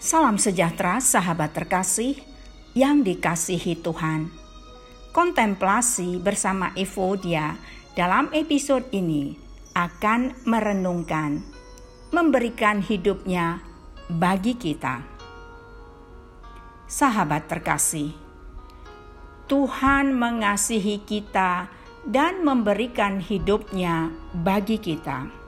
Salam sejahtera, sahabat terkasih yang dikasihi Tuhan. Kontemplasi bersama Evodia dalam episode ini akan merenungkan, memberikan hidupnya bagi kita. Sahabat terkasih, Tuhan mengasihi kita dan memberikan hidupnya bagi kita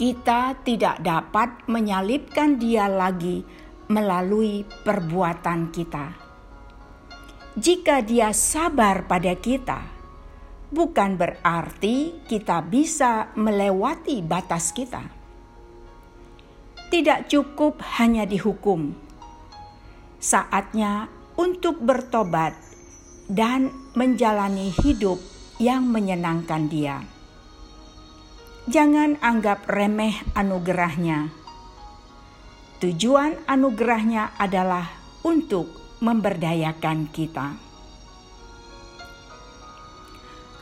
kita tidak dapat menyalibkan Dia lagi melalui perbuatan kita. Jika Dia sabar pada kita, bukan berarti kita bisa melewati batas kita. Tidak cukup hanya dihukum, saatnya untuk bertobat dan menjalani hidup yang menyenangkan Dia jangan anggap remeh anugerahnya. Tujuan anugerahnya adalah untuk memberdayakan kita.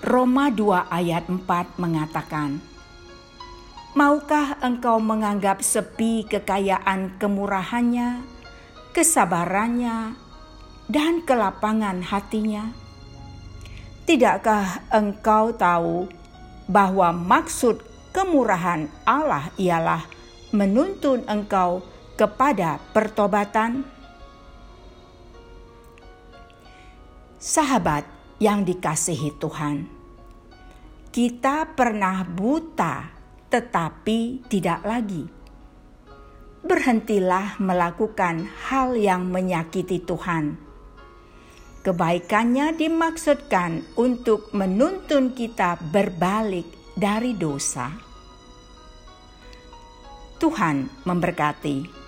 Roma 2 ayat 4 mengatakan, Maukah engkau menganggap sepi kekayaan kemurahannya, kesabarannya, dan kelapangan hatinya? Tidakkah engkau tahu bahwa maksud kemurahan Allah ialah menuntun engkau kepada pertobatan? Sahabat yang dikasihi Tuhan, kita pernah buta tetapi tidak lagi. Berhentilah melakukan hal yang menyakiti Tuhan. Kebaikannya dimaksudkan untuk menuntun kita berbalik dari dosa. Tuhan memberkati.